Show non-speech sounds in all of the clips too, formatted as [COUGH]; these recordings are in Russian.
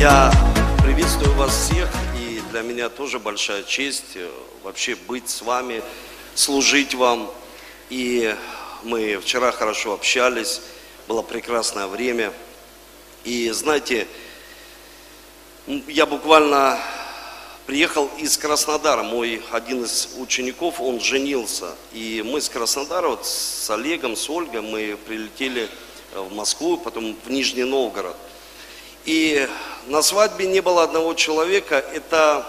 Я приветствую вас всех, и для меня тоже большая честь э, вообще быть с вами, служить вам. И мы вчера хорошо общались, было прекрасное время. И знаете, я буквально приехал из Краснодара, мой один из учеников, он женился. И мы с Краснодара, вот с Олегом, с Ольгой, мы прилетели э, в Москву, потом в Нижний Новгород. И на свадьбе не было одного человека, это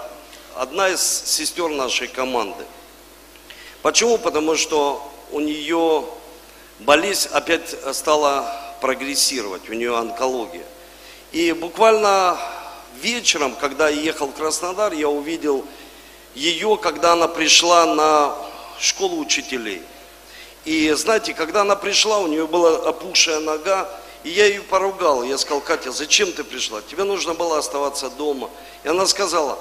одна из сестер нашей команды. Почему? Потому что у нее болезнь опять стала прогрессировать, у нее онкология. И буквально вечером, когда я ехал в Краснодар, я увидел ее, когда она пришла на школу учителей. И знаете, когда она пришла, у нее была опухшая нога, и я ее поругал. Я сказал, Катя, зачем ты пришла? Тебе нужно было оставаться дома. И она сказала,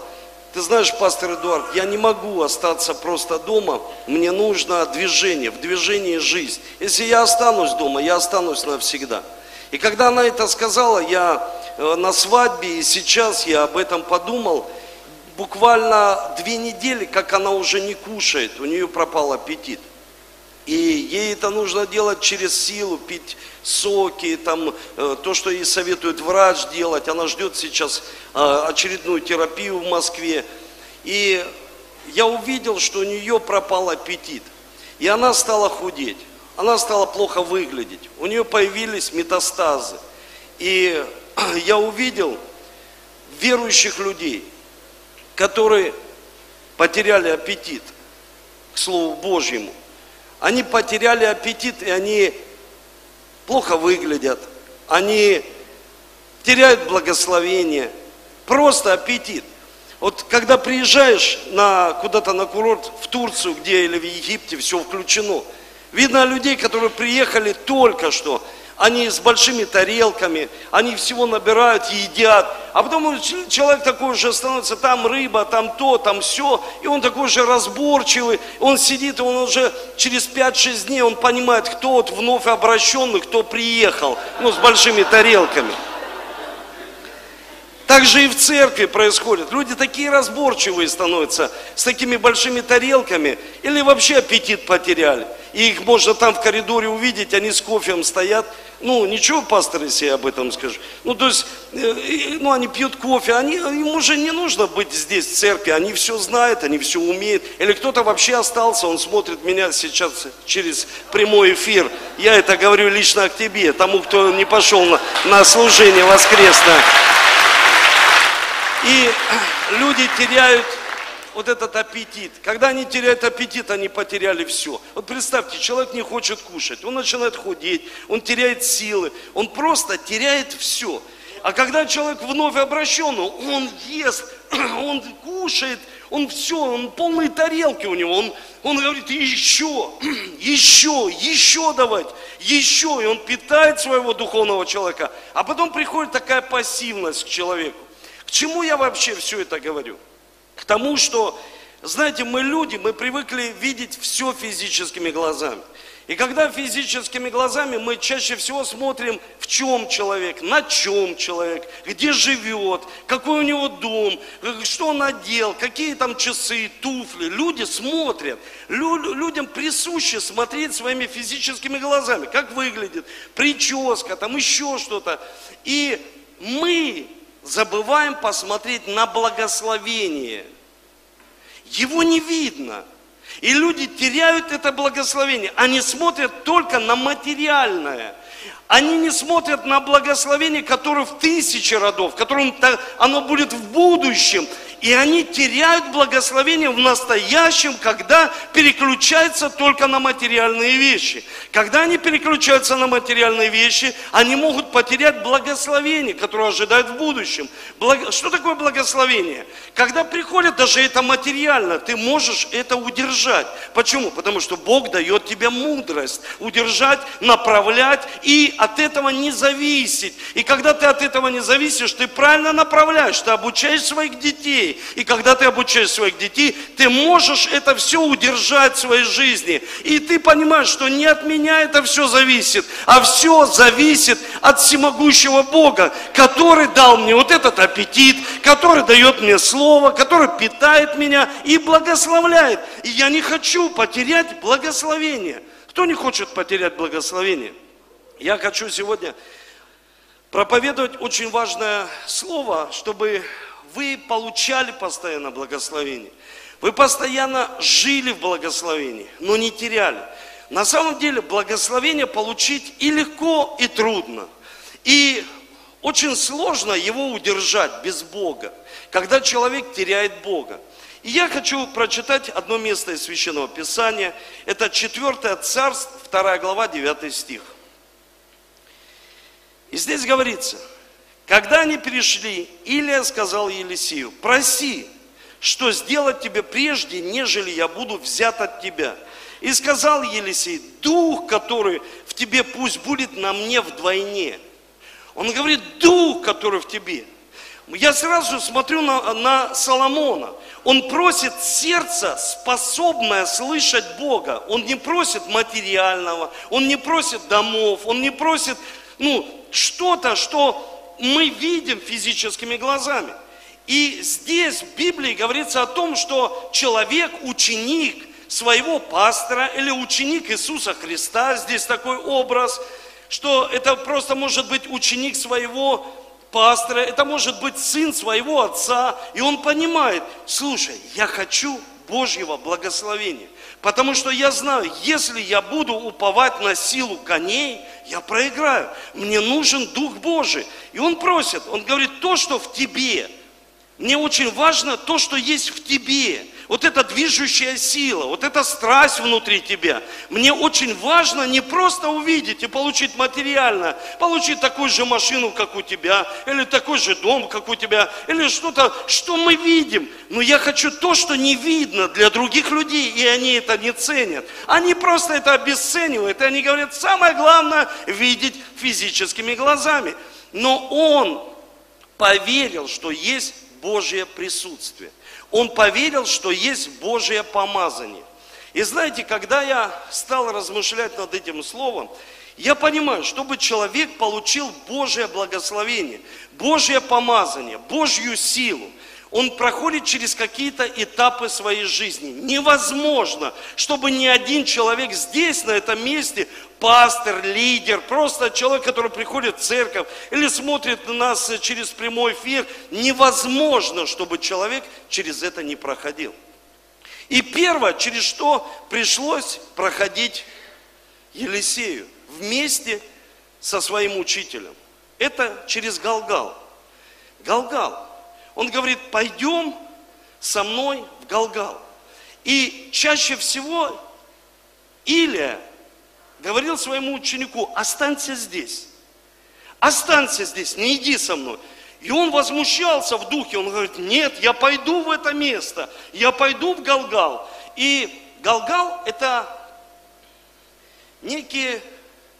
ты знаешь, пастор Эдуард, я не могу остаться просто дома, мне нужно движение, в движении жизнь. Если я останусь дома, я останусь навсегда. И когда она это сказала, я э, на свадьбе, и сейчас я об этом подумал, буквально две недели, как она уже не кушает, у нее пропал аппетит. И ей это нужно делать через силу, пить соки, там, э, то, что ей советует врач делать. Она ждет сейчас э, очередную терапию в Москве. И я увидел, что у нее пропал аппетит. И она стала худеть. Она стала плохо выглядеть. У нее появились метастазы. И [CLEARS THROAT] я увидел верующих людей, которые потеряли аппетит к Слову Божьему. Они потеряли аппетит, и они плохо выглядят. Они теряют благословение. Просто аппетит. Вот когда приезжаешь на, куда-то на курорт в Турцию, где или в Египте, все включено. Видно людей, которые приехали только что, они с большими тарелками, они всего набирают, едят. А потом человек такой уже становится, там рыба, там то, там все. И он такой же разборчивый, он сидит, и он уже через 5-6 дней, он понимает, кто вот вновь обращенный, кто приехал, ну, с большими тарелками. Так же и в церкви происходит. Люди такие разборчивые становятся, с такими большими тарелками, или вообще аппетит потеряли. И их можно там в коридоре увидеть, они с кофеем стоят. Ну, ничего, пастор, если я об этом скажу. Ну, то есть, э, ну, они пьют кофе, они, им уже не нужно быть здесь, в церкви, они все знают, они все умеют. Или кто-то вообще остался, он смотрит меня сейчас через прямой эфир. Я это говорю лично к тебе, тому, кто не пошел на, на служение воскресное. И [CLEARS THROAT] люди теряют вот этот аппетит. Когда они теряют аппетит, они потеряли все. Вот представьте, человек не хочет кушать, он начинает худеть, он теряет силы, он просто теряет все. А когда человек вновь обращен, он ест, [CLEARS THROAT] он кушает, он все, он полные тарелки у него, он, он говорит, еще, еще, еще давать, еще, и он питает своего духовного человека. А потом приходит такая пассивность к человеку. К чему я вообще все это говорю? К тому, что, знаете, мы люди, мы привыкли видеть все физическими глазами. И когда физическими глазами мы чаще всего смотрим, в чем человек, на чем человек, где живет, какой у него дом, что он одел, какие там часы, туфли. Люди смотрят. Лю- людям присуще смотреть своими физическими глазами, как выглядит, прическа, там еще что-то. И мы забываем посмотреть на благословение. Его не видно. И люди теряют это благословение. Они смотрят только на материальное. Они не смотрят на благословение, которое в тысячи родов, которое оно будет в будущем. И они теряют благословение в настоящем, когда переключаются только на материальные вещи. Когда они переключаются на материальные вещи, они могут потерять благословение, которое ожидают в будущем. Благо... Что такое благословение? Когда приходит даже это материально, ты можешь это удержать. Почему? Потому что Бог дает тебе мудрость удержать, направлять и от этого не зависеть. И когда ты от этого не зависишь, ты правильно направляешь, ты обучаешь своих детей, детей. И когда ты обучаешь своих детей, ты можешь это все удержать в своей жизни. И ты понимаешь, что не от меня это все зависит, а все зависит от всемогущего Бога, который дал мне вот этот аппетит, который дает мне слово, который питает меня и благословляет. И я не хочу потерять благословение. Кто не хочет потерять благословение? Я хочу сегодня проповедовать очень важное слово, чтобы вы получали постоянно благословение. Вы постоянно жили в благословении, но не теряли. На самом деле благословение получить и легко, и трудно. И очень сложно его удержать без Бога, когда человек теряет Бога. И я хочу прочитать одно место из Священного Писания. Это 4 Царств, 2 глава, 9 стих. И здесь говорится, когда они перешли, Илия сказал Елисею, проси, что сделать тебе прежде, нежели я буду взят от тебя. И сказал Елисей, дух, который в тебе, пусть будет на мне вдвойне. Он говорит, дух, который в тебе. Я сразу смотрю на, на Соломона. Он просит сердце, способное слышать Бога. Он не просит материального, он не просит домов, он не просит ну, что-то, что мы видим физическими глазами. И здесь в Библии говорится о том, что человек, ученик своего пастора или ученик Иисуса Христа, здесь такой образ, что это просто может быть ученик своего пастора, это может быть сын своего отца, и он понимает, слушай, я хочу Божьего благословения. Потому что я знаю, если я буду уповать на силу коней, я проиграю. Мне нужен Дух Божий. И он просит, он говорит, то, что в тебе. Мне очень важно то, что есть в тебе вот эта движущая сила, вот эта страсть внутри тебя. Мне очень важно не просто увидеть и получить материально, получить такую же машину, как у тебя, или такой же дом, как у тебя, или что-то, что мы видим. Но я хочу то, что не видно для других людей, и они это не ценят. Они просто это обесценивают, и они говорят, самое главное видеть физическими глазами. Но он поверил, что есть Божье присутствие. Он поверил, что есть Божье помазание. И знаете, когда я стал размышлять над этим словом, я понимаю, чтобы человек получил Божье благословение, Божье помазание, Божью силу, он проходит через какие-то этапы своей жизни. Невозможно, чтобы ни один человек здесь, на этом месте, пастор, лидер, просто человек, который приходит в церковь или смотрит на нас через прямой эфир, невозможно, чтобы человек через это не проходил. И первое, через что пришлось проходить Елисею вместе со своим учителем, это через Галгал. Галгал. Он говорит, пойдем со мной в Галгал. И чаще всего Илия говорил своему ученику, останься здесь. Останься здесь, не иди со мной. И он возмущался в духе, он говорит, нет, я пойду в это место, я пойду в Галгал. И Галгал это некий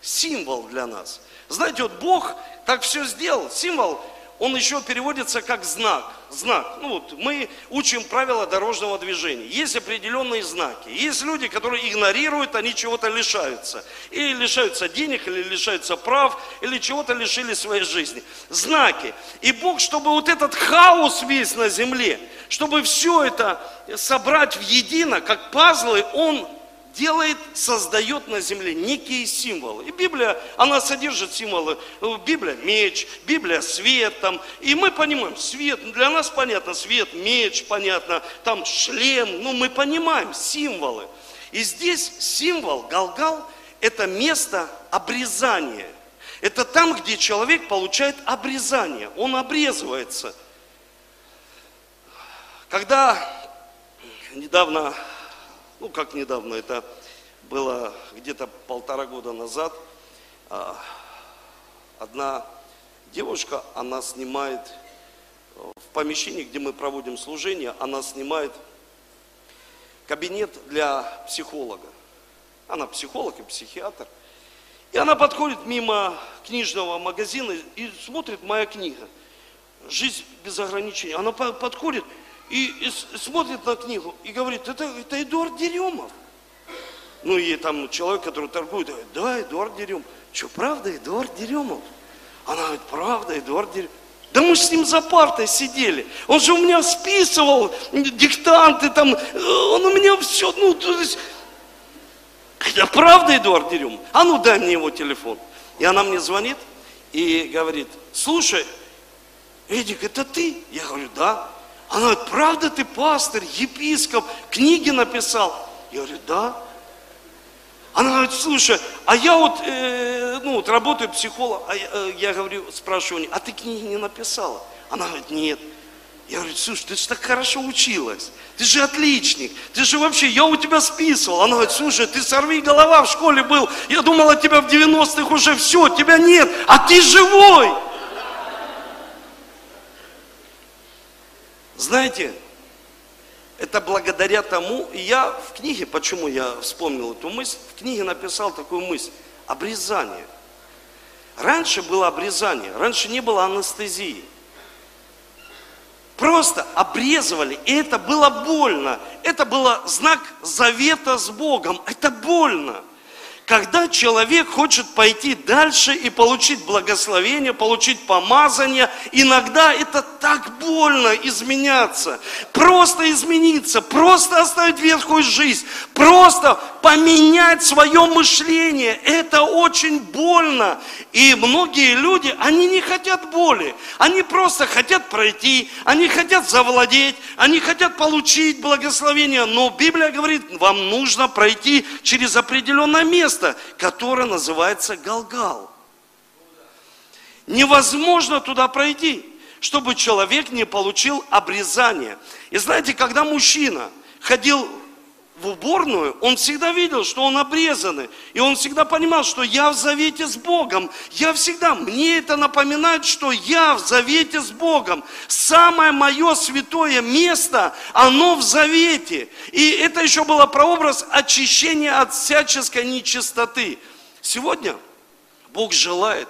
символ для нас. Знаете, вот Бог так все сделал, символ он еще переводится как знак. Знак. Ну вот, мы учим правила дорожного движения. Есть определенные знаки. Есть люди, которые игнорируют, они чего-то лишаются. Или лишаются денег, или лишаются прав, или чего-то лишили своей жизни. Знаки. И Бог, чтобы вот этот хаос весь на земле, чтобы все это собрать в едино, как пазлы, Он делает, создает на земле некие символы. И Библия, она содержит символы. Библия – меч, Библия – свет. Там. И мы понимаем, свет, для нас понятно, свет, меч, понятно, там шлем. Ну, мы понимаем символы. И здесь символ Галгал – это место обрезания. Это там, где человек получает обрезание. Он обрезывается. Когда недавно ну как недавно, это было где-то полтора года назад, а, одна девушка, она снимает в помещении, где мы проводим служение, она снимает кабинет для психолога. Она психолог и психиатр. И она подходит мимо книжного магазина и смотрит моя книга. Жизнь без ограничений. Она подходит, и, и смотрит на книгу и говорит, это, это Эдуард Деремов. Ну и там человек, который торгует, говорит, да, Эдуард Деремов. Что, правда, Эдуард Деремов? Она говорит, правда, Эдуард Деремов. Да мы с ним за партой сидели. Он же у меня списывал диктанты там. Он у меня все, ну, то есть... Это правда, Эдуард Деремов? А ну дай мне его телефон. И она мне звонит и говорит, слушай, Эдик, это ты? Я говорю, да. Она говорит, правда ты пастор, епископ, книги написал? Я говорю, да. Она говорит, слушай, а я вот, э, ну, вот работаю психолог, а я, э, я говорю, спрашиваю, а ты книги не написала? Она говорит, нет. Я говорю, слушай, ты же так хорошо училась, ты же отличник, ты же вообще, я у тебя списывал. Она говорит, слушай, ты сорви голова в школе был, я думала, тебя в 90-х уже все, тебя нет, а ты живой. Знаете, это благодаря тому, и я в книге, почему я вспомнил эту мысль, в книге написал такую мысль, обрезание. Раньше было обрезание, раньше не было анестезии. Просто обрезывали, и это было больно. Это было знак завета с Богом. Это больно. Когда человек хочет пойти дальше и получить благословение, получить помазание, иногда это так больно изменяться, просто измениться, просто оставить ветхую жизнь, просто поменять свое мышление. Это очень больно. И многие люди, они не хотят боли, они просто хотят пройти, они хотят завладеть, они хотят получить благословение. Но Библия говорит, вам нужно пройти через определенное место место, которое называется Галгал. Невозможно туда пройти, чтобы человек не получил обрезание. И знаете, когда мужчина ходил в уборную, он всегда видел, что он обрезанный. И он всегда понимал, что я в завете с Богом. Я всегда, мне это напоминает, что я в завете с Богом. Самое мое святое место, оно в завете. И это еще было прообраз очищения от всяческой нечистоты. Сегодня Бог желает,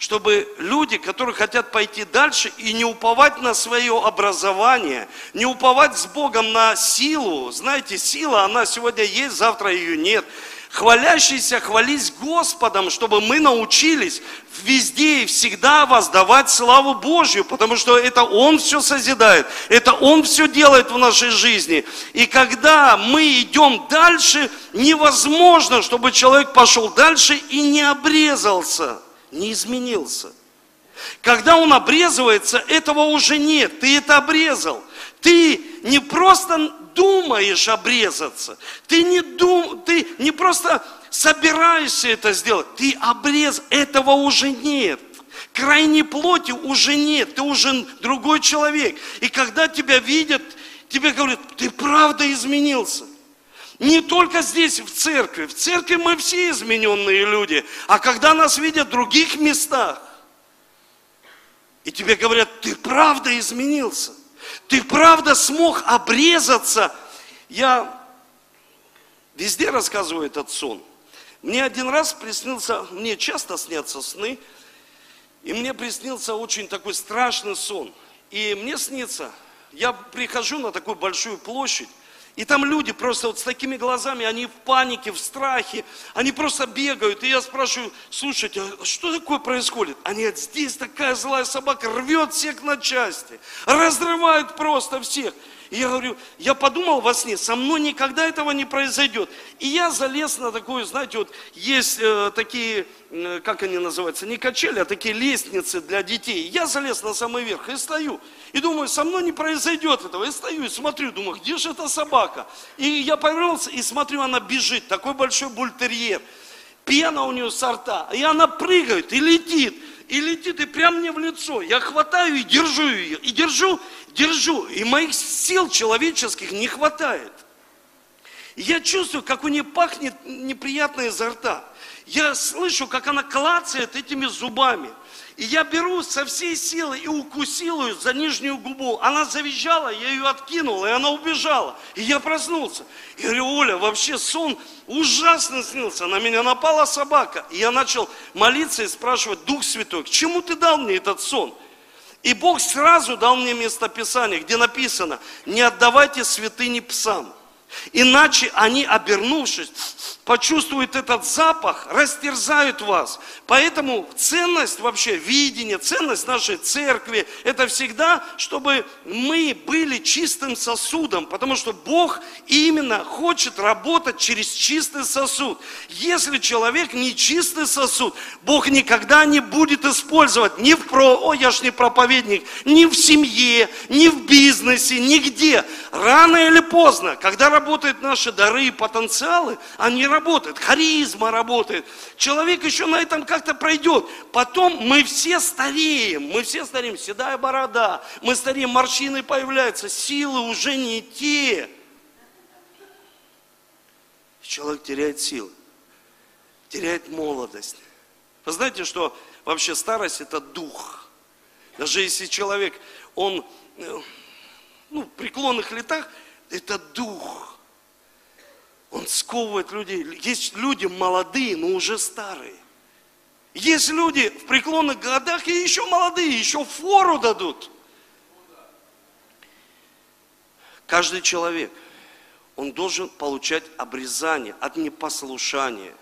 чтобы люди, которые хотят пойти дальше и не уповать на свое образование, не уповать с Богом на силу, знаете, сила, она сегодня есть, завтра ее нет, хвалящийся, хвались Господом, чтобы мы научились везде и всегда воздавать славу Божью, потому что это Он все созидает, это Он все делает в нашей жизни. И когда мы идем дальше, невозможно, чтобы человек пошел дальше и не обрезался – не изменился. Когда он обрезывается, этого уже нет. Ты это обрезал. Ты не просто думаешь обрезаться. Ты не, дум, ты не просто собираешься это сделать. Ты обрез, этого уже нет. Крайней плоти уже нет. Ты уже другой человек. И когда тебя видят, тебе говорят, ты правда изменился. Не только здесь, в церкви. В церкви мы все измененные люди. А когда нас видят в других местах, и тебе говорят, ты правда изменился. Ты правда смог обрезаться. Я везде рассказываю этот сон. Мне один раз приснился, мне часто снятся сны, и мне приснился очень такой страшный сон. И мне снится, я прихожу на такую большую площадь, и там люди просто вот с такими глазами, они в панике, в страхе, они просто бегают. И я спрашиваю, слушайте, а что такое происходит? Они говорят, здесь такая злая собака рвет всех на части, разрывает просто всех. И я говорю, я подумал во сне, со мной никогда этого не произойдет. И я залез на такую, знаете, вот есть э, такие, э, как они называются, не качели, а такие лестницы для детей. Я залез на самый верх и стою. И думаю, со мной не произойдет этого. И стою и смотрю, думаю, где же эта собака? И я повернулся и смотрю, она бежит, такой большой бультерьер. Пена у нее сорта, и она прыгает и летит и летит, и прямо мне в лицо. Я хватаю и держу ее, и держу, держу. И моих сил человеческих не хватает. И я чувствую, как у нее пахнет неприятно изо рта. Я слышу, как она клацает этими зубами. И я беру со всей силы и укусил ее за нижнюю губу. Она завизжала, я ее откинул, и она убежала. И я проснулся. И говорю, Оля, вообще сон ужасно снился. На меня напала собака. И я начал молиться и спрашивать, Дух Святой, к чему ты дал мне этот сон? И Бог сразу дал мне местописание, где написано, не отдавайте святыни псам. Иначе они, обернувшись, почувствуют этот запах, растерзают вас. Поэтому ценность вообще, видение, ценность нашей церкви, это всегда, чтобы мы были чистым сосудом, потому что Бог именно хочет работать через чистый сосуд. Если человек не чистый сосуд, Бог никогда не будет использовать ни в про, о, я ж не проповедник, ни в семье, ни в бизнесе, нигде. Рано или поздно, когда работают наши дары и потенциалы, они работают работает, харизма работает. Человек еще на этом как-то пройдет. Потом мы все стареем, мы все стареем, седая борода, мы стареем, морщины появляются, силы уже не те. Человек теряет силы, теряет молодость. Вы знаете, что вообще старость это дух. Даже если человек, он э, ну, в преклонных летах, это дух. Он сковывает людей. Есть люди молодые, но уже старые. Есть люди в преклонных годах и еще молодые, еще фору дадут. Каждый человек, он должен получать обрезание от непослушания.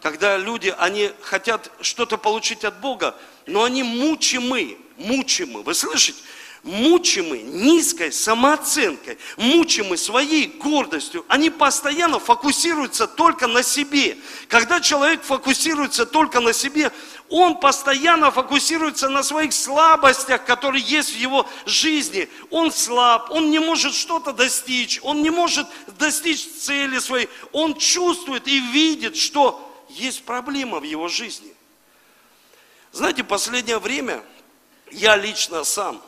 Когда люди, они хотят что-то получить от Бога, но они мучимы, мучимы. Вы слышите? Мучимы низкой самооценкой, мучимы своей гордостью, они постоянно фокусируются только на себе. Когда человек фокусируется только на себе, он постоянно фокусируется на своих слабостях, которые есть в его жизни. Он слаб, он не может что-то достичь, он не может достичь цели своей. Он чувствует и видит, что есть проблема в его жизни. Знаете, последнее время я лично сам –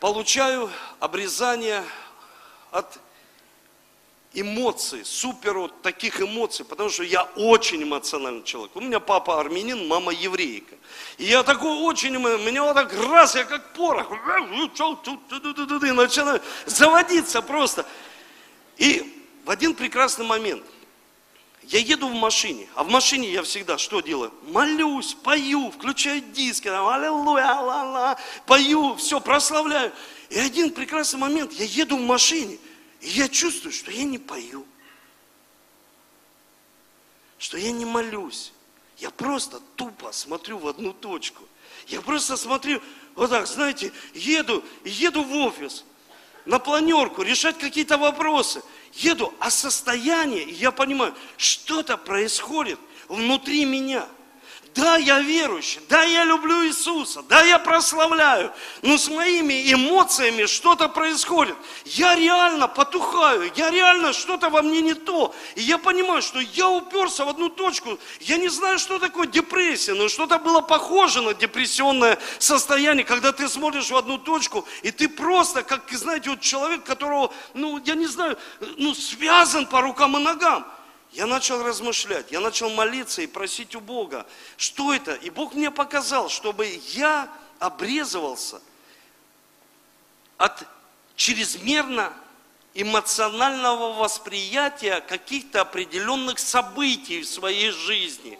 получаю обрезание от эмоций, супер вот таких эмоций, потому что я очень эмоциональный человек. У меня папа армянин, мама еврейка. И я такой очень, меня вот так раз, я как порох, и начинаю заводиться просто. И в один прекрасный момент – я еду в машине, а в машине я всегда что делаю? Молюсь, пою, включаю диски, там, аллилуйя, ла-ла, пою, все, прославляю. И один прекрасный момент, я еду в машине, и я чувствую, что я не пою, что я не молюсь. Я просто тупо смотрю в одну точку. Я просто смотрю, вот так, знаете, еду, еду в офис, на планерку, решать какие-то вопросы. Еду, а состояние, я понимаю, что-то происходит внутри меня – да, я верующий, да, я люблю Иисуса, да, я прославляю, но с моими эмоциями что-то происходит. Я реально потухаю, я реально что-то во мне не то. И я понимаю, что я уперся в одну точку. Я не знаю, что такое депрессия, но что-то было похоже на депрессионное состояние, когда ты смотришь в одну точку, и ты просто, как, знаете, вот человек, которого, ну, я не знаю, ну, связан по рукам и ногам. Я начал размышлять, я начал молиться и просить у Бога, что это? И Бог мне показал, чтобы я обрезывался от чрезмерно эмоционального восприятия каких-то определенных событий в своей жизни.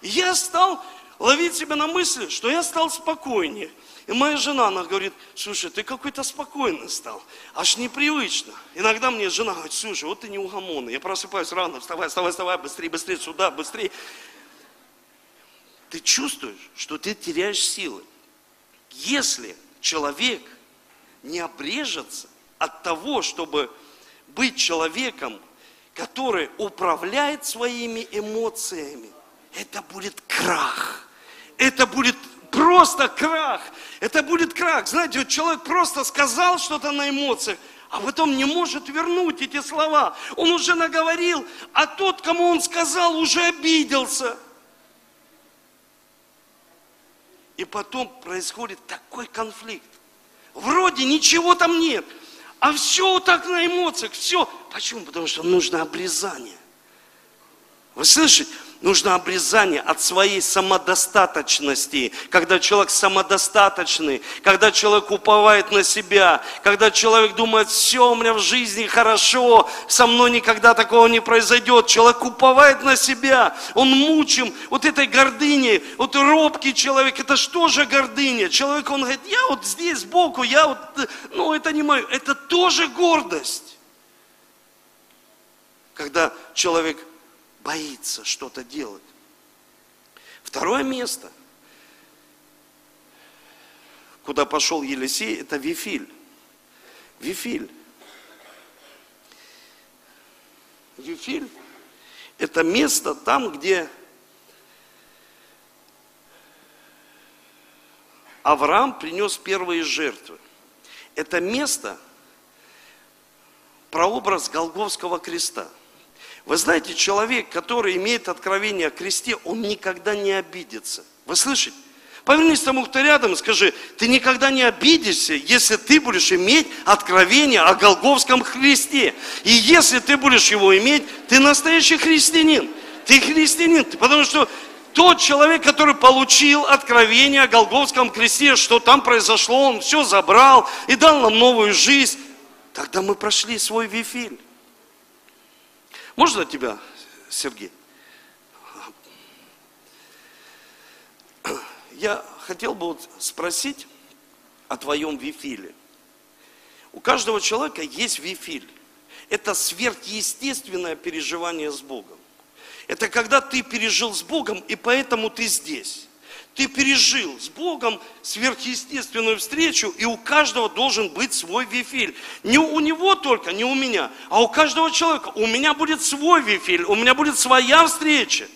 И я стал ловить себя на мысли, что я стал спокойнее – и моя жена, она говорит, слушай, ты какой-то спокойный стал, аж непривычно. Иногда мне жена говорит, слушай, вот ты неугомонный. Я просыпаюсь рано, вставай, вставай, вставай, быстрее, быстрее, сюда, быстрее. Ты чувствуешь, что ты теряешь силы. Если человек не обрежется от того, чтобы быть человеком, который управляет своими эмоциями, это будет крах. Это будет просто крах. Это будет крах. Знаете, вот человек просто сказал что-то на эмоциях, а потом не может вернуть эти слова. Он уже наговорил, а тот, кому он сказал, уже обиделся. И потом происходит такой конфликт. Вроде ничего там нет, а все так на эмоциях, все. Почему? Потому что нужно обрезание. Вы слышите? Нужно обрезание от своей самодостаточности. Когда человек самодостаточный, когда человек уповает на себя, когда человек думает, все у меня в жизни хорошо, со мной никогда такого не произойдет. Человек уповает на себя, он мучим вот этой гордыней, вот робкий человек, это что же гордыня? Человек, он говорит, я вот здесь сбоку, я вот, ну это не мое, это тоже гордость. Когда человек боится что-то делать. Второе место, куда пошел Елисей, это Вифиль. Вифиль. Вифиль – это место там, где Авраам принес первые жертвы. Это место – прообраз Голговского креста – вы знаете, человек, который имеет откровение о кресте, он никогда не обидится. Вы слышите? Повернись тому, кто рядом, и скажи, ты никогда не обидишься, если ты будешь иметь откровение о Голговском Христе. И если ты будешь его иметь, ты настоящий христианин. Ты христианин, потому что тот человек, который получил откровение о Голговском кресте, что там произошло, он все забрал и дал нам новую жизнь, тогда мы прошли свой вифиль. Можно тебя, Сергей? Я хотел бы вот спросить о твоем вифиле. У каждого человека есть вифиль. Это сверхъестественное переживание с Богом. Это когда ты пережил с Богом, и поэтому ты здесь. Ты пережил с Богом сверхъестественную встречу, и у каждого должен быть свой вифиль. Не у него только, не у меня, а у каждого человека. У меня будет свой вифиль, у меня будет своя встреча.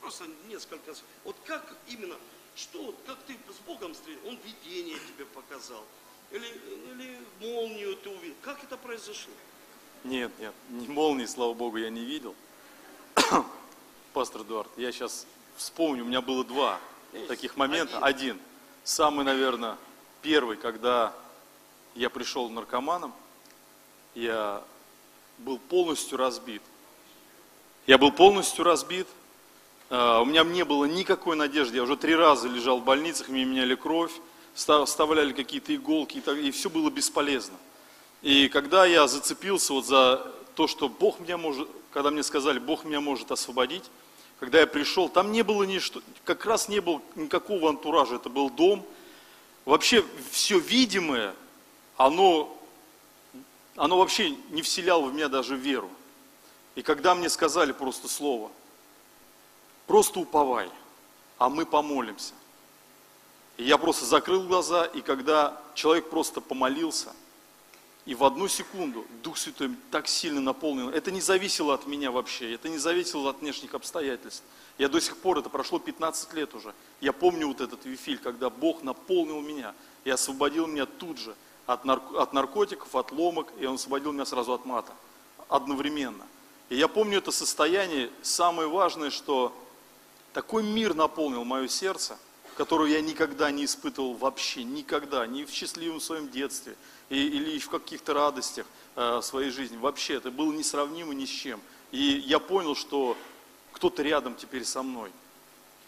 Просто несколько. Вот как именно, что, как ты с Богом встретил? Он видение тебе показал. Или, или молнию ты увидел. Как это произошло? Нет, нет, ни молнии, слава Богу, я не видел. [COUGHS] Пастор Эдуард, я сейчас вспомню, у меня было два таких момента. Один. Самый, наверное, первый, когда я пришел наркоманом, я был полностью разбит. Я был полностью разбит. А, у меня не было никакой надежды. Я уже три раза лежал в больницах, мне меняли кровь, вставляли какие-то иголки, и все было бесполезно. И когда я зацепился вот за то, что Бог меня может, когда мне сказали, Бог меня может освободить, когда я пришел, там не было ничто, как раз не было никакого антуража, это был дом. Вообще все видимое, оно, оно вообще не вселяло в меня даже веру. И когда мне сказали просто слово, просто уповай, а мы помолимся. И я просто закрыл глаза, и когда человек просто помолился – и в одну секунду Дух Святой так сильно наполнил. Это не зависело от меня вообще, это не зависело от внешних обстоятельств. Я до сих пор, это прошло 15 лет уже. Я помню вот этот вифиль, когда Бог наполнил меня и освободил меня тут же от, нарк- от наркотиков, от ломок, и Он освободил меня сразу от мата. Одновременно. И я помню это состояние. Самое важное, что такой мир наполнил мое сердце, которого я никогда не испытывал вообще, никогда, ни в счастливом своем детстве, и, или в каких-то радостях э, своей жизни. Вообще, это было несравнимо ни с чем. И я понял, что кто-то рядом теперь со мной.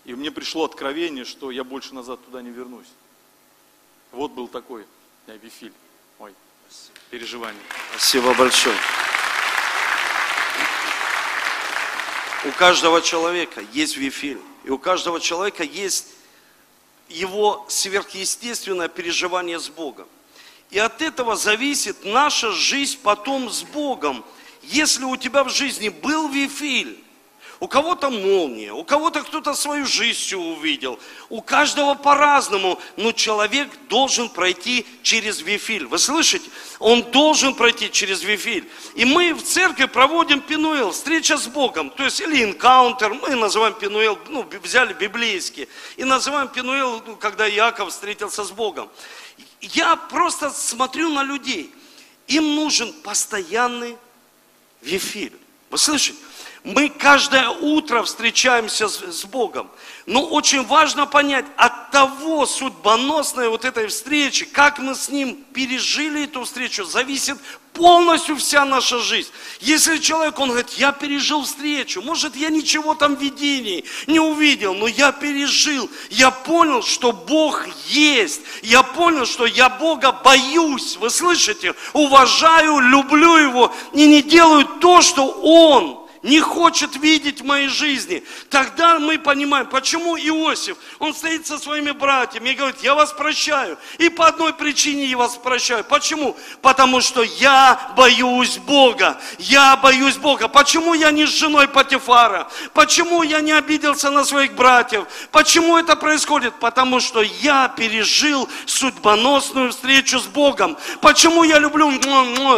И мне пришло откровение, что я больше назад туда не вернусь. Вот был такой я, вифиль мой переживание. Спасибо большое. У каждого человека есть вифиль. И у каждого человека есть его сверхъестественное переживание с Богом. И от этого зависит наша жизнь потом с Богом. Если у тебя в жизни был вифиль, у кого-то молния, у кого-то кто-то свою жизнь увидел. У каждого по-разному, но человек должен пройти через вифиль. Вы слышите? Он должен пройти через вифиль. И мы в церкви проводим пинуэл, встреча с Богом, то есть или энкаунтер, мы называем пинуэл, ну, взяли библейский, и называем пинуэл, ну, когда Яков встретился с Богом. Я просто смотрю на людей, им нужен постоянный вифиль. Вы слышите? Мы каждое утро встречаемся с, с Богом. Но очень важно понять, от того судьбоносной вот этой встречи, как мы с Ним пережили эту встречу, зависит полностью вся наша жизнь. Если человек, он говорит, я пережил встречу, может, я ничего там в видении не увидел, но я пережил, я понял, что Бог есть, я понял, что я Бога боюсь, вы слышите, уважаю, люблю Его и не делаю то, что Он не хочет видеть в моей жизни, тогда мы понимаем, почему Иосиф, он стоит со своими братьями и говорит, я вас прощаю. И по одной причине я вас прощаю. Почему? Потому что я боюсь Бога. Я боюсь Бога. Почему я не с женой Патифара? Почему я не обиделся на своих братьев? Почему это происходит? Потому что я пережил судьбоносную встречу с Богом. Почему я люблю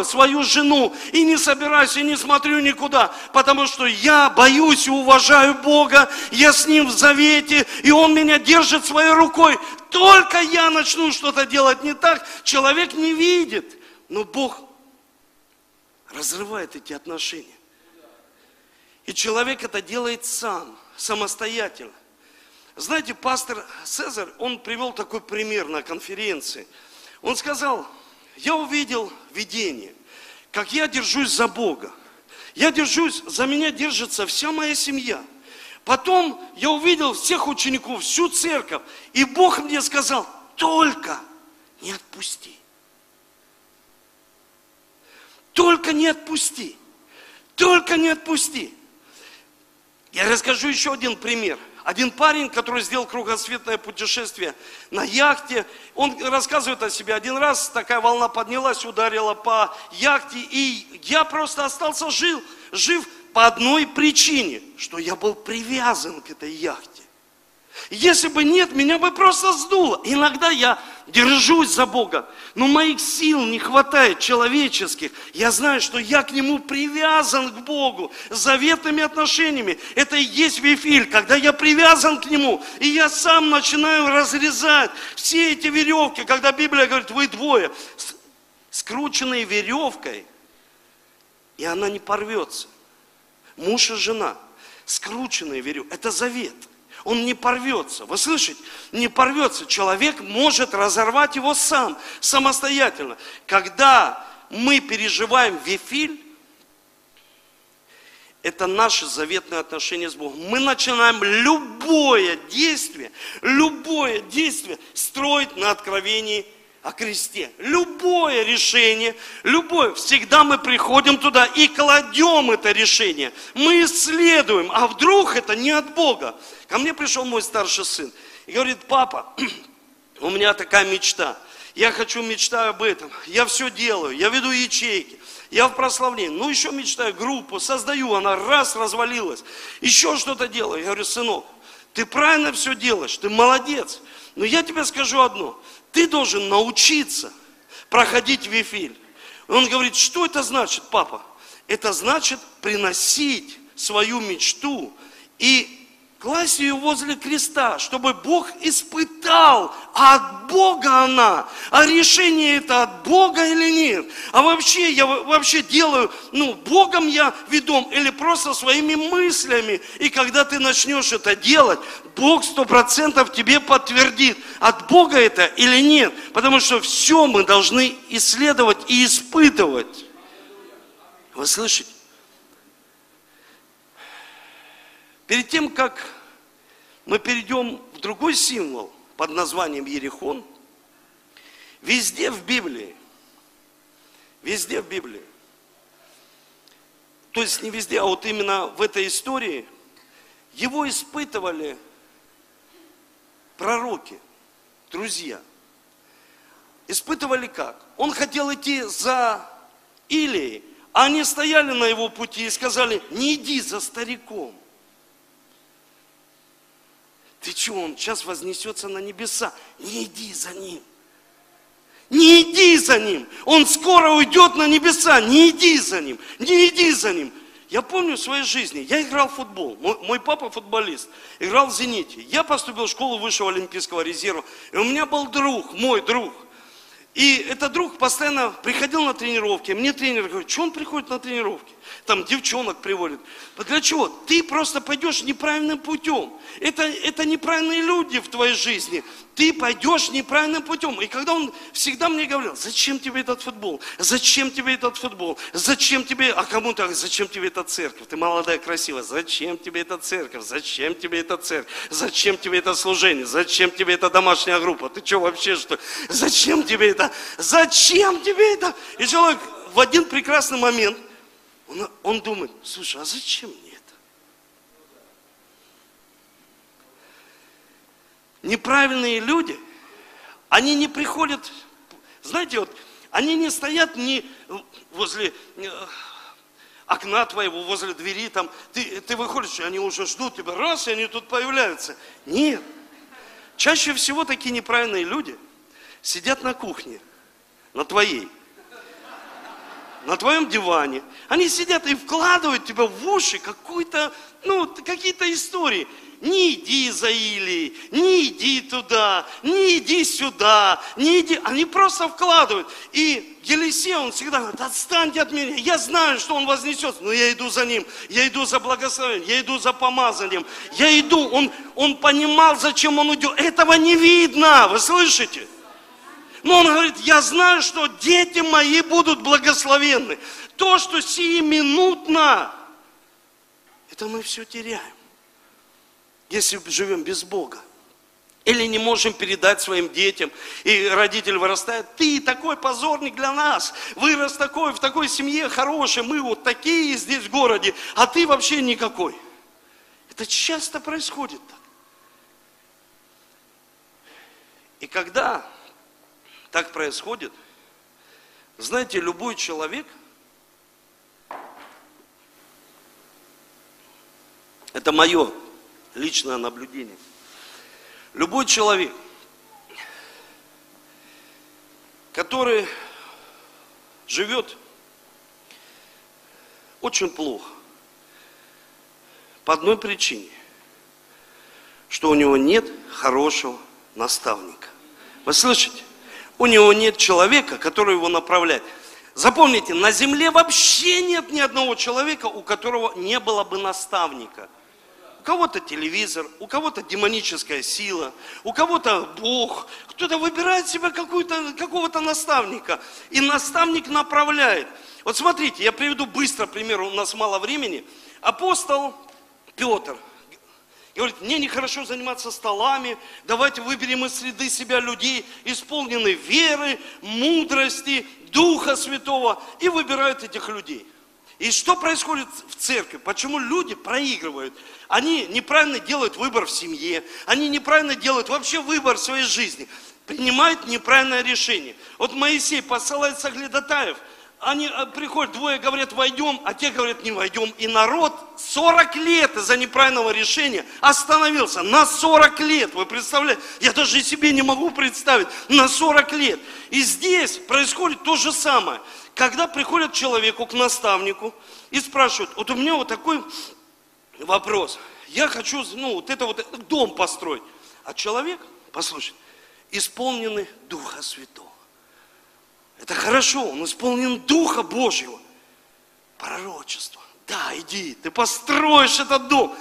свою жену и не собираюсь, и не смотрю никуда? Потому потому что я боюсь и уважаю Бога, я с Ним в завете, и Он меня держит своей рукой. Только я начну что-то делать не так, человек не видит. Но Бог разрывает эти отношения. И человек это делает сам, самостоятельно. Знаете, пастор Цезарь, он привел такой пример на конференции. Он сказал, я увидел видение, как я держусь за Бога. Я держусь, за меня держится вся моя семья. Потом я увидел всех учеников, всю церковь. И Бог мне сказал, только не отпусти. Только не отпусти. Только не отпусти. Я расскажу еще один пример. Один парень, который сделал кругосветное путешествие на яхте, он рассказывает о себе. Один раз такая волна поднялась, ударила по яхте, и я просто остался жил, жив по одной причине, что я был привязан к этой яхте. Если бы нет, меня бы просто сдуло. Иногда я держусь за Бога, но моих сил не хватает человеческих. Я знаю, что я к Нему привязан к Богу заветными отношениями. Это и есть вифиль, когда я привязан к Нему, и я сам начинаю разрезать все эти веревки, когда Библия говорит, вы двое, скрученные веревкой, и она не порвется. Муж и жена, скрученные веревки, это завет – он не порвется. Вы слышите? Не порвется. Человек может разорвать его сам, самостоятельно. Когда мы переживаем вифиль, это наши заветные отношения с Богом. Мы начинаем любое действие, любое действие строить на откровении о кресте. Любое решение, любое, всегда мы приходим туда и кладем это решение. Мы исследуем, а вдруг это не от Бога. Ко мне пришел мой старший сын и говорит, папа, [CLEARS THROAT] у меня такая мечта. Я хочу, мечтаю об этом. Я все делаю, я веду ячейки. Я в прославлении. Ну, еще мечтаю, группу создаю, она раз развалилась. Еще что-то делаю. Я говорю, сынок, ты правильно все делаешь, ты молодец. Но я тебе скажу одно. Ты должен научиться проходить вифиль. Он говорит, что это значит, папа? Это значит приносить свою мечту и класть ее возле креста, чтобы Бог испытал, а от Бога она, а решение это от Бога или нет. А вообще я вообще делаю, ну, Богом я ведом или просто своими мыслями. И когда ты начнешь это делать, Бог сто процентов тебе подтвердит, от Бога это или нет. Потому что все мы должны исследовать и испытывать. Вы слышите? Перед тем, как мы перейдем в другой символ под названием Ерехон. Везде в Библии, везде в Библии, то есть не везде, а вот именно в этой истории, его испытывали пророки, друзья. Испытывали как? Он хотел идти за Илией, а они стояли на его пути и сказали, не иди за стариком. Ты что, он сейчас вознесется на небеса. Не иди за ним. Не иди за ним. Он скоро уйдет на небеса. Не иди за ним. Не иди за ним. Я помню в своей жизни, я играл в футбол. Мой, мой папа футболист, играл в «Зените». Я поступил в школу высшего олимпийского резерва. И у меня был друг, мой друг. И этот друг постоянно приходил на тренировки. Мне тренер говорит, что он приходит на тренировки? Там девчонок приводит. Для чего? Ты просто пойдешь неправильным путем. Это, это неправильные люди в твоей жизни. Ты пойдешь неправильным путем. И когда он всегда мне говорил, зачем тебе этот футбол? Зачем тебе этот футбол? Зачем тебе, а кому-то, зачем тебе эта церковь? Ты молодая, красивая. Зачем тебе эта церковь? Зачем тебе эта церковь? Зачем тебе это служение? Зачем тебе эта домашняя группа? Ты что вообще, что? Зачем тебе это? Зачем тебе это? И человек в один прекрасный момент, он, он думает, слушай, а зачем мне это? Неправильные люди, они не приходят, знаете, вот, они не стоят не возле э, окна твоего, возле двери, там, ты, ты выходишь, и они уже ждут тебя, раз, и они тут появляются. Нет. Чаще всего такие неправильные люди сидят на кухне, на твоей, на твоем диване. Они сидят и вкладывают тебя в уши какую-то, ну, какие-то истории. Не иди за Илией, не иди туда, не иди сюда, не иди. Они просто вкладывают. И Елисей, он всегда говорит, отстаньте от меня. Я знаю, что он вознесется, но я иду за ним. Я иду за благословением, я иду за помазанием. Я иду. Он, он понимал, зачем он идет. Этого не видно, вы слышите? Но он говорит, я знаю, что дети мои будут благословенны. То, что сиюминутно, это мы все теряем, если живем без Бога. Или не можем передать своим детям. И родитель вырастает, ты такой позорник для нас. Вырос такой, в такой семье хорошей, мы вот такие здесь в городе, а ты вообще никакой. Это часто происходит так. И когда так происходит. Знаете, любой человек, это мое личное наблюдение, любой человек, который живет очень плохо, по одной причине, что у него нет хорошего наставника. Вы слышите? У него нет человека, который его направляет. Запомните, на земле вообще нет ни одного человека, у которого не было бы наставника. У кого-то телевизор, у кого-то демоническая сила, у кого-то Бог. Кто-то выбирает себе какого-то наставника, и наставник направляет. Вот смотрите, я приведу быстро пример, у нас мало времени. Апостол Петр – и говорит, мне нехорошо заниматься столами, давайте выберем из среды себя людей, исполненные веры, мудрости, Духа Святого, и выбирают этих людей. И что происходит в церкви? Почему люди проигрывают? Они неправильно делают выбор в семье, они неправильно делают вообще выбор в своей жизни, принимают неправильное решение. Вот Моисей посылает соглядатаев – они э, приходят, двое говорят, войдем, а те говорят, не войдем. И народ 40 лет из-за неправильного решения остановился. На 40 лет, вы представляете? Я даже себе не могу представить. На 40 лет. И здесь происходит то же самое. Когда приходят человеку, к наставнику, и спрашивают, вот у меня вот такой вопрос. Я хочу, ну, вот это вот дом построить. А человек, послушайте, исполненный Духа Святого. Это хорошо, он исполнен Духа Божьего. Пророчество. Да, иди, ты построишь этот дом.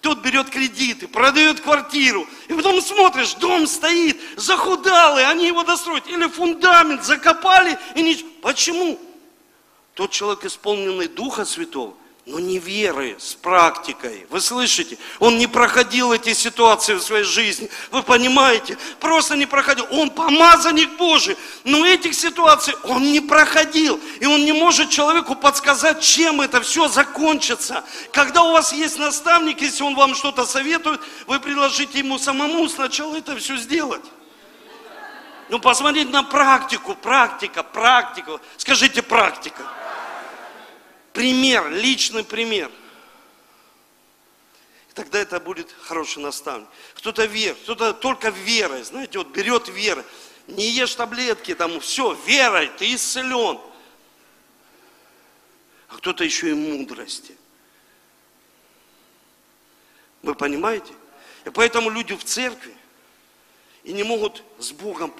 Тот берет кредиты, продает квартиру. И потом смотришь, дом стоит, захудалый, они его достроят. Или фундамент закопали и ничего. Почему? Тот человек, исполненный Духа Святого, но не веры, с практикой. Вы слышите? Он не проходил эти ситуации в своей жизни. Вы понимаете? Просто не проходил. Он помазанник Божий. Но этих ситуаций он не проходил. И он не может человеку подсказать, чем это все закончится. Когда у вас есть наставник, если он вам что-то советует, вы предложите ему самому сначала это все сделать. Ну, посмотрите на практику, практика, практика. Скажите практика пример, личный пример. И тогда это будет хороший наставник. Кто-то вер, кто-то только верой, знаете, вот берет верой. Не ешь таблетки, там все, верой, ты исцелен. А кто-то еще и мудрости. Вы понимаете? И поэтому люди в церкви и не могут с Богом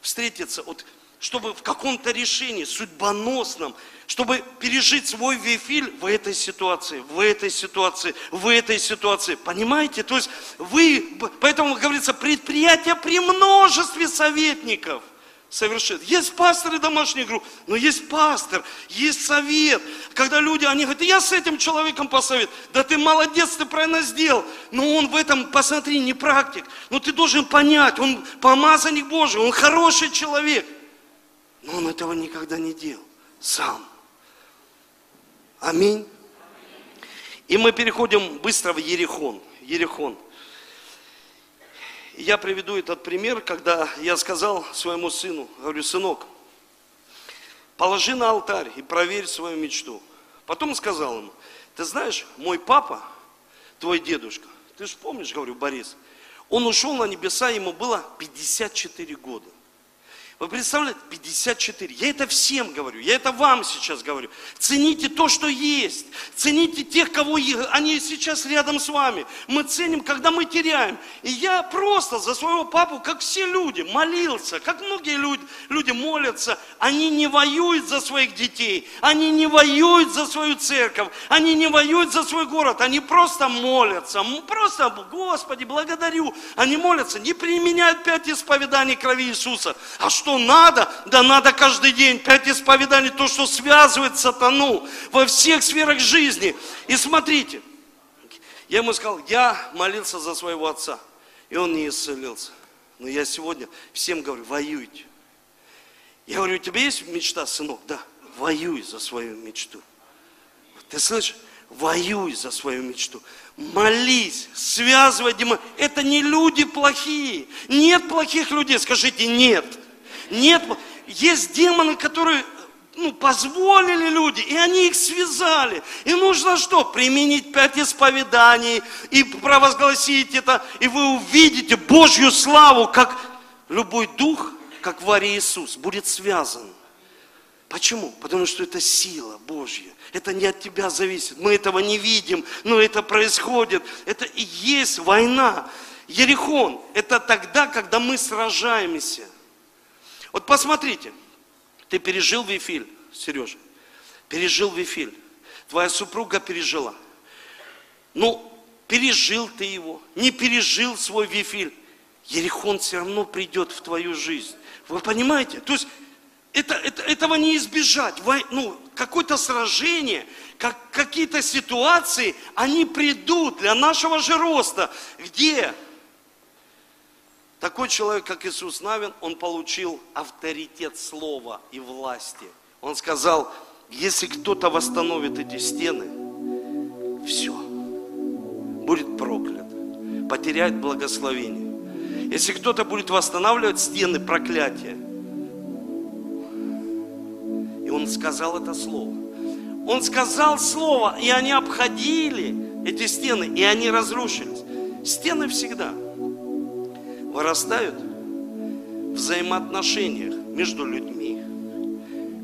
встретиться. Вот чтобы в каком-то решении судьбоносном, чтобы пережить свой вифиль в этой ситуации, в этой ситуации, в этой ситуации. Понимаете? То есть вы, поэтому говорится, предприятие при множестве советников совершит. Есть пасторы домашних групп, но есть пастор, есть совет. Когда люди, они говорят, я с этим человеком посовет. Да ты молодец, ты правильно сделал. Но он в этом, посмотри, не практик. Но ты должен понять, он помазанник Божий, он хороший человек. Но он этого никогда не делал сам. Аминь. И мы переходим быстро в Ерехон. Ерехон. Я приведу этот пример, когда я сказал своему сыну, говорю, сынок, положи на алтарь и проверь свою мечту. Потом сказал ему, ты знаешь, мой папа, твой дедушка, ты же помнишь, говорю, Борис, он ушел на небеса, ему было 54 года. Вы представляете, 54. Я это всем говорю, я это вам сейчас говорю. Цените то, что есть. Цените тех, кого они сейчас рядом с вами. Мы ценим, когда мы теряем. И я просто за своего папу, как все люди, молился, как многие люди, люди молятся. Они не воюют за своих детей, они не воюют за свою церковь, они не воюют за свой город, они просто молятся. Просто, Господи, благодарю. Они молятся, не применяют пять исповеданий крови Иисуса. А что что надо, да надо каждый день. Пять исповеданий, то, что связывает сатану во всех сферах жизни. И смотрите, я ему сказал, я молился за своего отца, и он не исцелился. Но я сегодня всем говорю, воюйте. Я говорю, у тебя есть мечта, сынок? Да, воюй за свою мечту. Ты слышишь? Воюй за свою мечту. Молись, связывай демон. Это не люди плохие. Нет плохих людей. Скажите, нет. Нет, есть демоны, которые ну, позволили люди, и они их связали. И нужно что? Применить пять исповеданий и провозгласить это, и вы увидите Божью славу, как любой дух, как в Аре Иисус, будет связан. Почему? Потому что это сила Божья. Это не от тебя зависит. Мы этого не видим, но это происходит. Это и есть война. Ерехон – это тогда, когда мы сражаемся. Вот посмотрите, ты пережил Вифиль, Сережа, пережил Вифиль, твоя супруга пережила. Ну, пережил ты его, не пережил свой Вифиль, Ерехон все равно придет в твою жизнь. Вы понимаете? То есть это, это, этого не избежать. Ну, какое-то сражение, как, какие-то ситуации, они придут для нашего же роста. Где? Такой человек, как Иисус Навин, он получил авторитет слова и власти. Он сказал, если кто-то восстановит эти стены, все, будет проклят, потеряет благословение. Если кто-то будет восстанавливать стены проклятия, и он сказал это слово. Он сказал слово, и они обходили эти стены, и они разрушились. Стены всегда – вырастают в взаимоотношениях между людьми,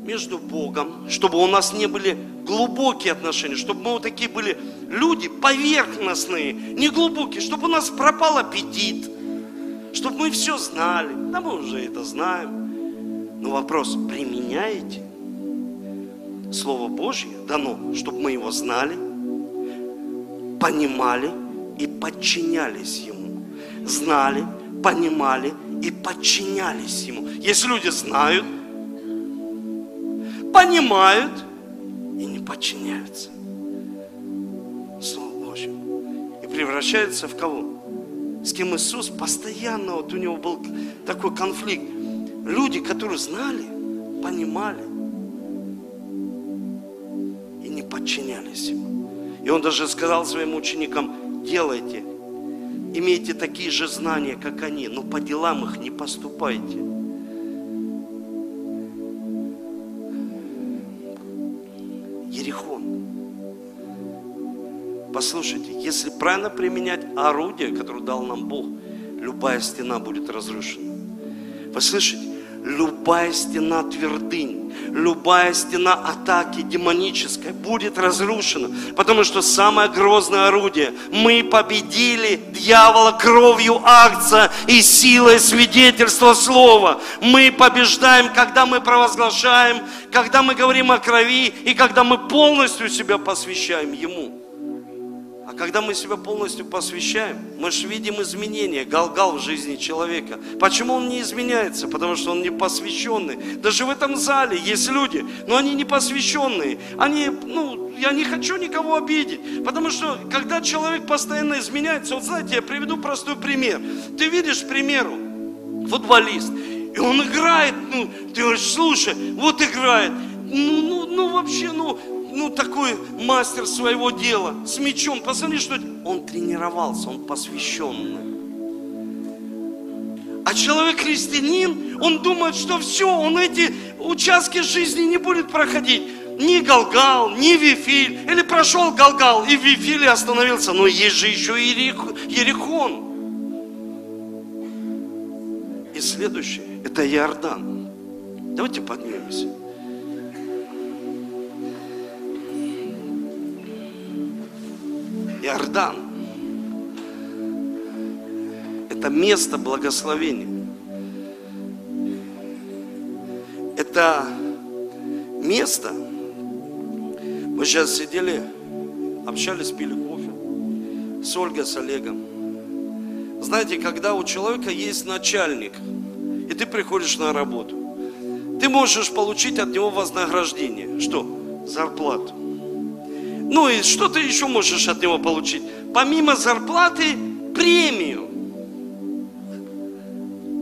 между Богом, чтобы у нас не были глубокие отношения, чтобы мы вот такие были люди поверхностные, не глубокие, чтобы у нас пропал аппетит, чтобы мы все знали. Да мы уже это знаем. Но вопрос, применяете? Слово Божье дано, чтобы мы его знали, понимали и подчинялись Ему. Знали, понимали и подчинялись Ему. Есть люди знают, понимают и не подчиняются Слову Божьему. И превращаются в кого? С кем Иисус постоянно, вот у него был такой конфликт. Люди, которые знали, понимали и не подчинялись Ему. И Он даже сказал своим ученикам, делайте имейте такие же знания, как они, но по делам их не поступайте. Ерехон. Послушайте, если правильно применять орудие, которое дал нам Бог, любая стена будет разрушена. Вы слышите? Любая стена твердынь любая стена атаки демонической будет разрушена, потому что самое грозное орудие, мы победили дьявола кровью акция и силой свидетельства слова. Мы побеждаем, когда мы провозглашаем, когда мы говорим о крови и когда мы полностью себя посвящаем Ему. А когда мы себя полностью посвящаем, мы же видим изменения, галгал в жизни человека. Почему он не изменяется? Потому что он не посвященный. Даже в этом зале есть люди, но они не посвященные. Они, ну, я не хочу никого обидеть. Потому что, когда человек постоянно изменяется, вот знаете, я приведу простой пример. Ты видишь, к примеру, футболист, и он играет, ну, ты говоришь, слушай, вот играет, ну, ну, ну вообще, ну, ну, такой мастер своего дела, с мечом. Посмотри, что он тренировался, он посвященный. А человек христианин, он думает, что все, он эти участки жизни не будет проходить. Ни Галгал, ни Вифиль. Или прошел Галгал и в Вифиле остановился. Но есть же еще Ерихон. И следующее, это Иордан. Давайте поднимемся. Иордан. Это место благословения. Это место. Мы сейчас сидели, общались, пили кофе с Ольгой, с Олегом. Знаете, когда у человека есть начальник, и ты приходишь на работу, ты можешь получить от него вознаграждение. Что? Зарплату. Ну и что ты еще можешь от него получить? Помимо зарплаты, премию.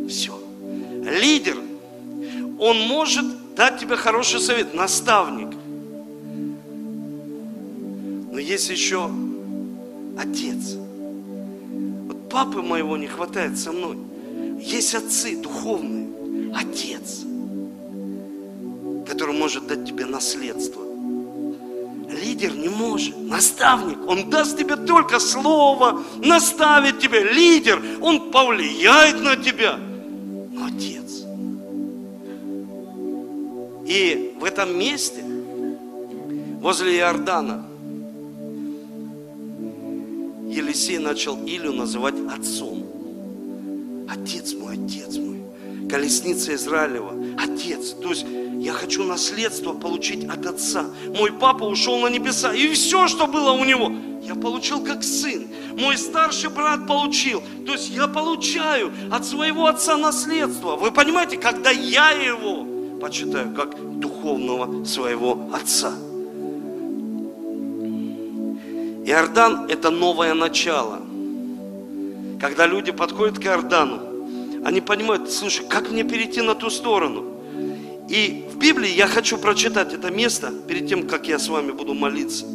Все. Лидер, он может дать тебе хороший совет, наставник. Но есть еще отец. Вот папы моего не хватает со мной. Есть отцы духовные, отец, который может дать тебе наследство лидер не может. Наставник, он даст тебе только слово, наставит тебя. Лидер, он повлияет на тебя. Но отец. И в этом месте, возле Иордана, Елисей начал Илю называть отцом. Отец мой, отец мой. Колесница Израилева, отец. То есть я хочу наследство получить от отца. Мой папа ушел на небеса, и все, что было у него, я получил как сын. Мой старший брат получил. То есть я получаю от своего отца наследство. Вы понимаете, когда я его почитаю как духовного своего отца. Иордан – это новое начало. Когда люди подходят к Иордану, они понимают, слушай, как мне перейти на ту сторону? И в Библии я хочу прочитать это место перед тем, как я с вами буду молиться.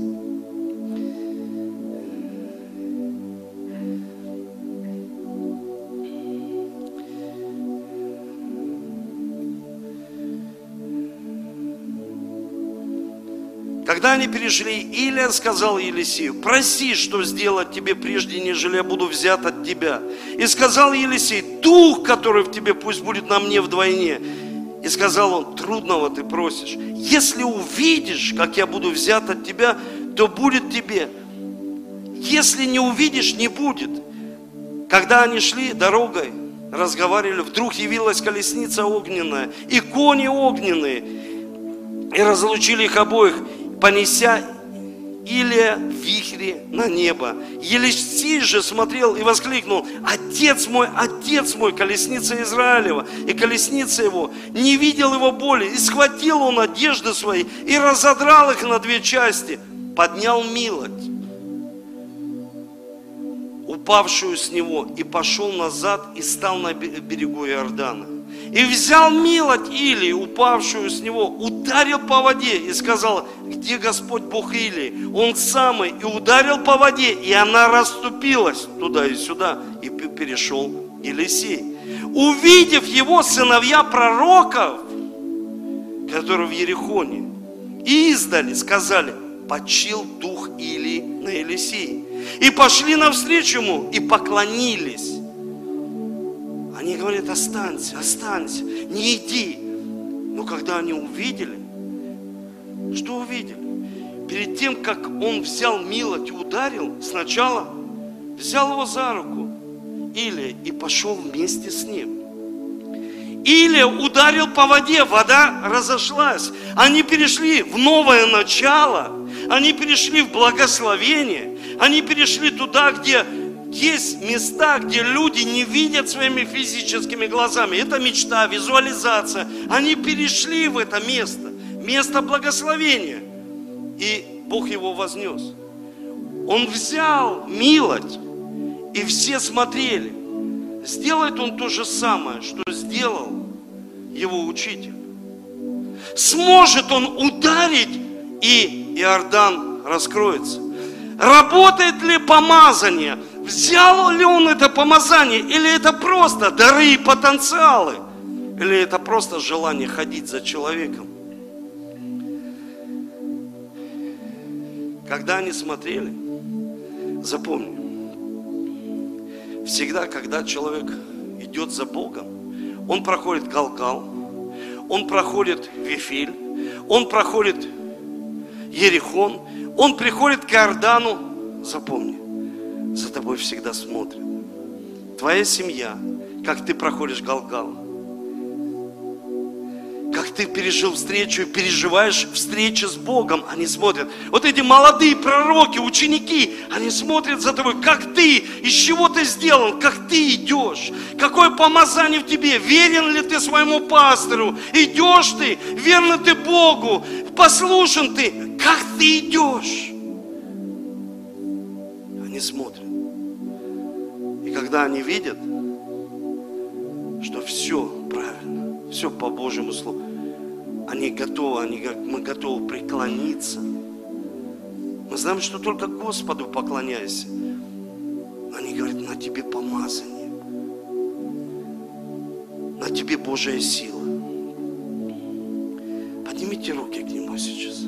Когда они перешли, Илия сказал Елисею, проси, что сделать тебе прежде, нежели я буду взят от тебя. И сказал Елисей, дух, который в тебе, пусть будет на мне вдвойне. И сказал он, трудного ты просишь. Если увидишь, как я буду взят от тебя, то будет тебе. Если не увидишь, не будет. Когда они шли дорогой, разговаривали, вдруг явилась колесница огненная и кони огненные, и разлучили их обоих, понеся или в вихре на небо. Елисей же смотрел и воскликнул, Отец мой, Отец мой, колесница Израилева. И колесница его не видел его боли, и схватил он одежды свои, и разодрал их на две части, поднял милость, упавшую с него, и пошел назад, и стал на берегу Иордана. И взял милость Илии, упавшую с него, ударил по воде и сказал, где Господь Бог Илии? Он самый. И ударил по воде, и она расступилась туда и сюда. И перешел Елисей. Увидев его сыновья пророков, которые в Ерехоне, издали, сказали, почил дух Илии на Елисей. И пошли навстречу ему и поклонились. Они говорят, останься, останься, не иди. Но когда они увидели, что увидели? Перед тем, как он взял Милот и ударил, сначала взял его за руку или и пошел вместе с ним. Или ударил по воде, вода разошлась. Они перешли в новое начало, они перешли в благословение, они перешли туда, где есть места, где люди не видят своими физическими глазами. Это мечта, визуализация. Они перешли в это место, место благословения. И Бог его вознес. Он взял милость, и все смотрели. Сделает он то же самое, что сделал его учитель. Сможет он ударить, и Иордан раскроется. Работает ли помазание? Взял ли он это помазание? Или это просто дары и потенциалы? Или это просто желание ходить за человеком? Когда они смотрели, запомни, всегда, когда человек идет за Богом, он проходит Галгал, он проходит Вифиль, он проходит Ерихон, он приходит к Иордану, запомни, за тобой всегда смотрят. Твоя семья, как ты проходишь Галгал, как ты пережил встречу и переживаешь встречу с Богом, они смотрят. Вот эти молодые пророки, ученики, они смотрят за тобой, как ты, из чего ты сделал, как ты идешь, какое помазание в тебе, верен ли ты своему пастору, идешь ты, верно ты Богу, послушен ты, как ты идешь. Они смотрят. Когда они видят, что все правильно, все по Божьему Слову, они готовы, они мы готовы преклониться. Мы знаем, что только Господу поклоняйся. Они говорят, на тебе помазание, на тебе Божья сила. Поднимите руки к Нему сейчас.